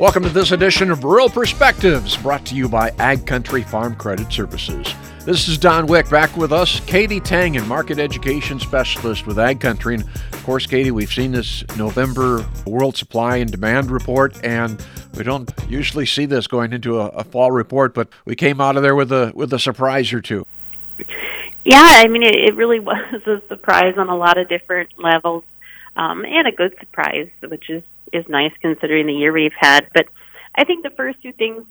Welcome to this edition of Rural Perspectives, brought to you by Ag Country Farm Credit Services. This is Don Wick back with us, Katie Tangen, Market Education Specialist with Ag Country. And of course, Katie, we've seen this November World Supply and Demand Report, and we don't usually see this going into a, a fall report, but we came out of there with a with a surprise or two. Yeah, I mean, it, it really was a surprise on a lot of different levels, um, and a good surprise, which is is nice considering the year we've had. But I think the first two things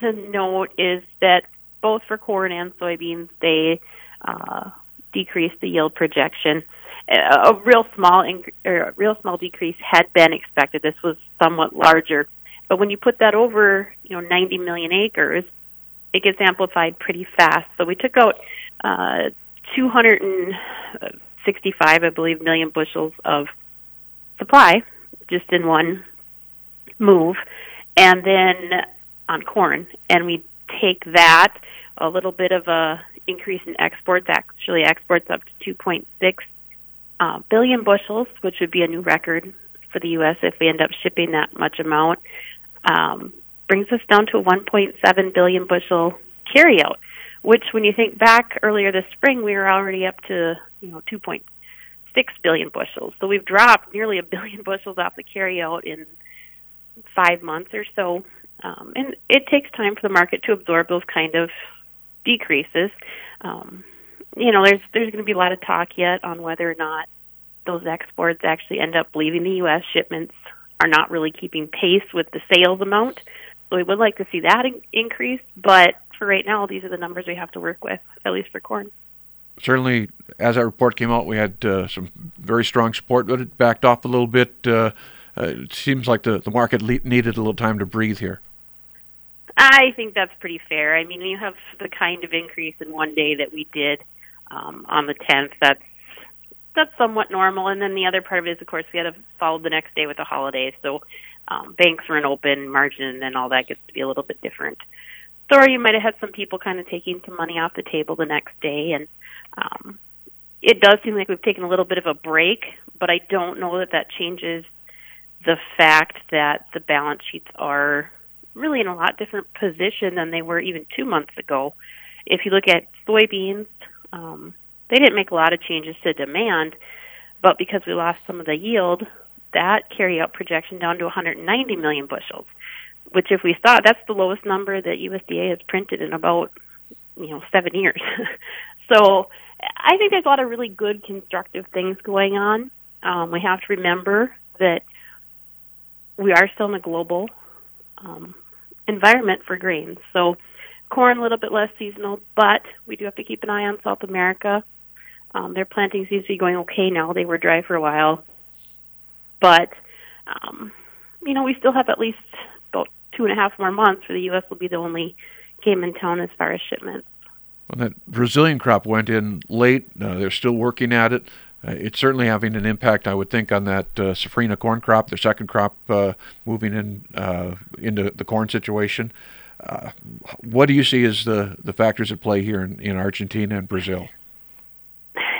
to note is that both for corn and soybeans, they uh, decreased the yield projection. A, real small or a real small decrease had been expected. This was somewhat larger, but when you put that over, you know, 90 million acres, it gets amplified pretty fast. So we took out uh, 265, I believe, million bushels of supply just in one move, and then on corn, and we take that a little bit of a increase in exports. Actually, exports up to 2.6 uh, billion bushels, which would be a new record for the U.S. if we end up shipping that much amount. Um, brings us down to a 1.7 billion bushel carryout, which, when you think back earlier this spring, we were already up to you know 2.6 billion bushels. So we've dropped nearly a billion bushels off the carryout in five months or so. Um, and it takes time for the market to absorb those kind of decreases. Um, you know, there's there's going to be a lot of talk yet on whether or not those exports actually end up leaving the U.S. Shipments are not really keeping pace with the sales amount. So we would like to see that in- increase, but for right now, these are the numbers we have to work with, at least for corn. Certainly, as that report came out, we had uh, some very strong support, but it backed off a little bit. Uh, uh, it seems like the, the market le- needed a little time to breathe here. I think that's pretty fair. I mean, you have the kind of increase in one day that we did um, on the 10th. That's that's somewhat normal. And then the other part of it is, of course, we had to follow the next day with the holidays, so um, banks weren't open, margin, and all that gets to be a little bit different. So, or you might have had some people kind of taking some money off the table the next day, and um, it does seem like we've taken a little bit of a break. But I don't know that that changes the fact that the balance sheets are really in a lot different position than they were even two months ago. If you look at soybeans, um, they didn't make a lot of changes to demand, but because we lost some of the yield, that carry out projection down to 190 million bushels, which if we saw, that's the lowest number that USDA has printed in about you know seven years. so I think there's a lot of really good constructive things going on. Um, we have to remember that we are still in a global um, environment for grains. So corn a little bit less seasonal, but we do have to keep an eye on South America. Um, their planting seems to be going okay now. They were dry for a while, but um, you know we still have at least about two and a half more months for the U.S. will be the only game in town as far as shipments. That Brazilian crop went in late. Uh, they're still working at it. Uh, it's certainly having an impact, I would think, on that uh, safrinha corn crop, their second crop uh, moving in uh, into the corn situation. Uh, what do you see as the, the factors at play here in, in Argentina and Brazil?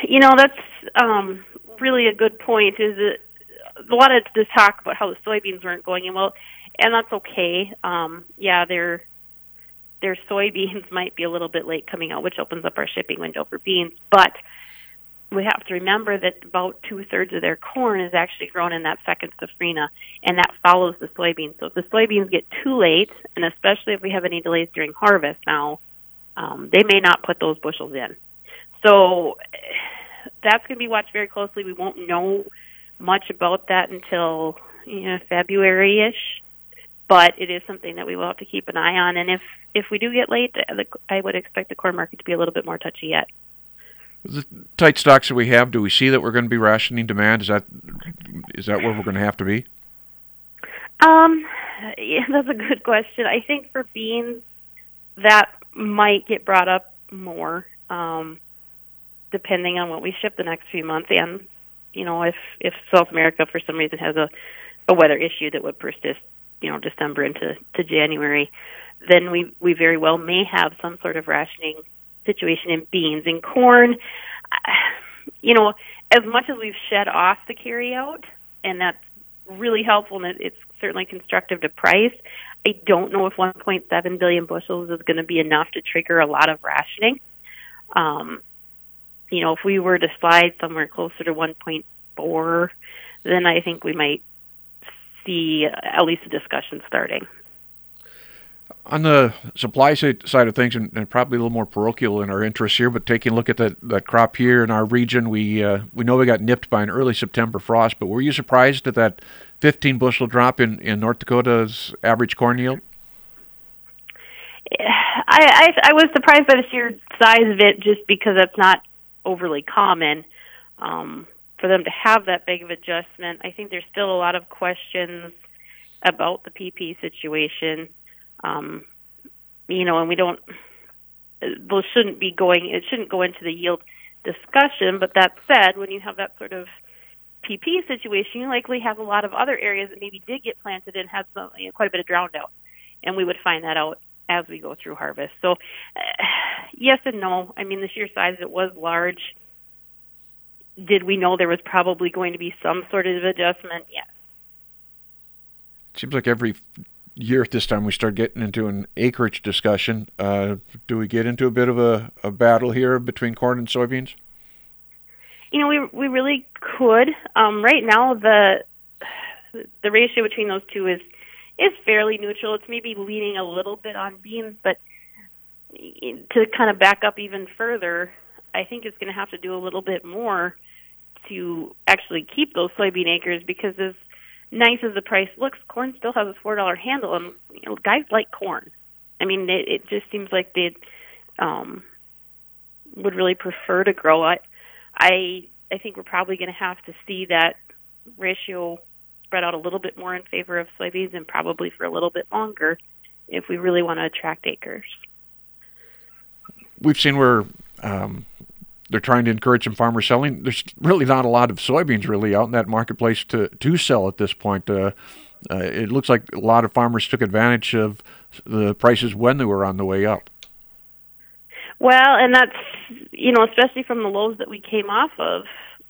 You know, that's um, really a good point. Is a lot of this talk about how the soybeans weren't going in well, and that's okay. Um, yeah, their their soybeans might be a little bit late coming out, which opens up our shipping window for beans, but we have to remember that about two thirds of their corn is actually grown in that second safrinha, and that follows the soybeans. So if the soybeans get too late, and especially if we have any delays during harvest now, um, they may not put those bushels in. So that's going to be watched very closely. We won't know much about that until you know February ish, but it is something that we will have to keep an eye on. And if if we do get late, I would expect the corn market to be a little bit more touchy yet the tight stocks that we have, do we see that we're going to be rationing demand? Is that is that where we're going to have to be? Um, yeah, that's a good question. I think for beans, that might get brought up more, um, depending on what we ship the next few months, and you know, if if South America for some reason has a a weather issue that would persist, you know, December into to January, then we we very well may have some sort of rationing situation in beans and corn. You know, as much as we've shed off the carryout, and that's really helpful, and it's certainly constructive to price. I don't know if 1.7 billion bushels is going to be enough to trigger a lot of rationing. Um, you know, if we were to slide somewhere closer to 1.4, then I think we might see at least a discussion starting. On the supply side of things, and, and, probably a little more parochial in our interests here, but taking a look at that, that crop here in our region, we uh, we know we got nipped by an early September frost. But were you surprised at that 15 bushel drop in, in North Dakota's average corn yield? I, I I was surprised by the sheer size of it, just because that's not overly common. Um, for them to have that big of adjustment, I think there's still a lot of questions about the PP situation. Um, you know, and we don't; those shouldn't be going. It shouldn't go into the yield discussion. But that said, when you have that sort of PP situation, you likely have a lot of other areas that maybe did get planted and had some, you know, quite a bit of drowned out, and we would find that out as we go through harvest. So, uh, yes and no. I mean, the sheer size it was large did we know there was probably going to be some sort of adjustment? Yes. It Seems like every year at this time we start getting into an acreage discussion. Uh, do we get into a bit of a, a battle here between corn and soybeans? You know, we we really could. Um, right now, the the ratio between those two is is fairly neutral. It's maybe leaning a little bit on beans, but to kind of back up even further, I think it's going to have to do a little bit more to actually keep those soybean acres because as nice as the price looks, corn still has a four dollar handle, and you know, guys like corn. I mean, it, it just seems like they um, would really prefer to grow it. I I think we're probably going to have to see that ratio spread out a little bit more in favor of soybeans, and probably for a little bit longer, if we really want to attract acres. We've seen where um, they're trying to encourage some farmer selling. There's really not a lot of soybeans really out in that marketplace to to sell at this point. Uh, uh, it looks like a lot of farmers took advantage of the prices when they were on the way up. Well, and that's you know, especially from the lows that we came off of.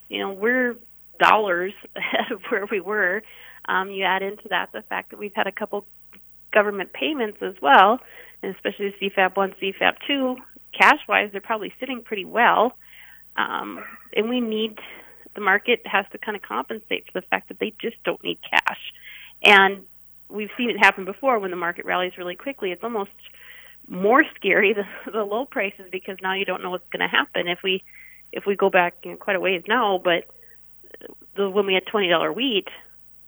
You know, we're dollars ahead of where we were. Um, you add into that the fact that we've had a couple government payments as well, and especially CFAP one, CFAP two. Cash wise, they're probably sitting pretty well. Um, and we need the market has to kind of compensate for the fact that they just don't need cash. And we've seen it happen before when the market rallies really quickly. It's almost more scary the, the low prices because now you don't know what's going to happen. If we if we go back you know, quite a ways now, but the when we had twenty dollar wheat,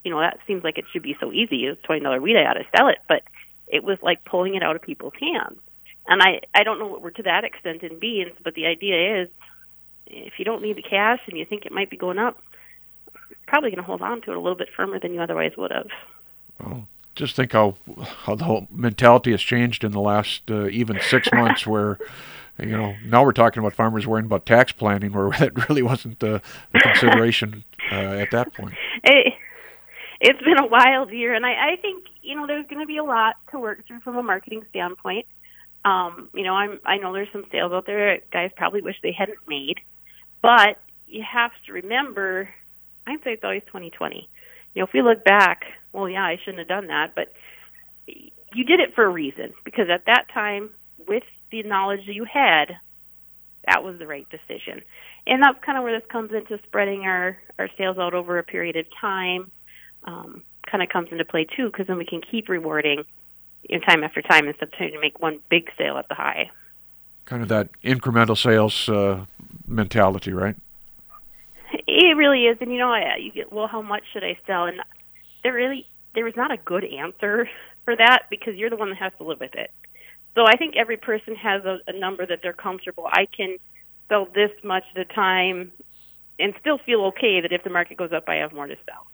you know that seems like it should be so easy. It's twenty dollar wheat, I ought to sell it, but it was like pulling it out of people's hands. And I I don't know what we're to that extent in beans, but the idea is if you don't need the cash and you think it might be going up, probably going to hold on to it a little bit firmer than you otherwise would have. Well, just think how how the whole mentality has changed in the last uh, even six months. Where you know now we're talking about farmers worrying about tax planning, where that really wasn't the, the consideration uh, at that point. It, it's been a wild year, and I, I think you know there's going to be a lot to work through from a marketing standpoint. Um, you know, I'm I know there's some sales out there guys probably wish they hadn't made. But you have to remember, hindsight's always twenty twenty. You know, if we look back, well, yeah, I shouldn't have done that, but you did it for a reason because at that time, with the knowledge that you had, that was the right decision. And that's kind of where this comes into spreading our our sales out over a period of time. Um, kind of comes into play too, because then we can keep rewarding you know, time after time instead of trying to make one big sale at the high. Kind of that incremental sales uh, mentality, right? It really is, and you know, you get well, how much should I sell? And there really there is not a good answer for that because you're the one that has to live with it. So I think every person has a, a number that they're comfortable. I can sell this much at a time and still feel okay that if the market goes up, I have more to sell.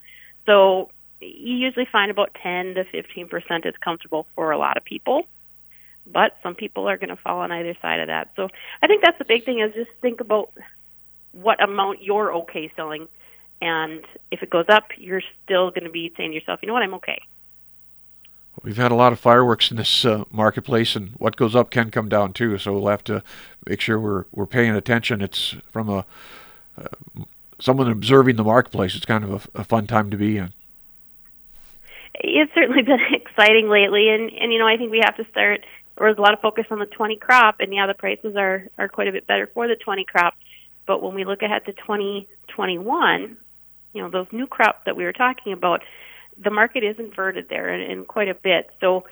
So you usually find about 10 to 15 percent is comfortable for a lot of people but some people are going to fall on either side of that. So I think that's the big thing is just think about what amount you're okay selling, and if it goes up, you're still going to be saying to yourself, you know what, I'm okay. We've had a lot of fireworks in this uh, marketplace, and what goes up can come down too. So we'll have to make sure we're we're paying attention. It's from a uh, someone observing the marketplace. It's kind of a, a fun time to be in. it's certainly been exciting lately, and and you know I think we have to start. There was a lot of focus on the 20 crop, and yeah, the prices are are quite a bit better for the 20 crop. But when we look ahead to 2021, you know those new crops that we were talking about, the market is inverted there and, and quite a bit. So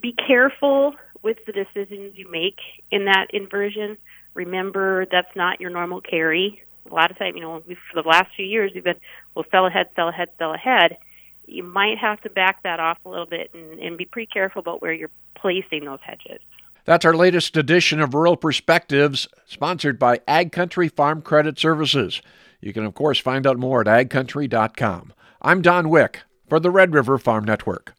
be careful with the decisions you make in that inversion. Remember that's not your normal carry. A lot of time, you know, for the last few years, we've been, well, sell ahead, sell ahead, sell ahead. You might have to back that off a little bit and, and be pretty careful about where you're placing those hedges. That's our latest edition of Rural Perspectives, sponsored by Ag Country Farm Credit Services. You can, of course, find out more at agcountry.com. I'm Don Wick for the Red River Farm Network.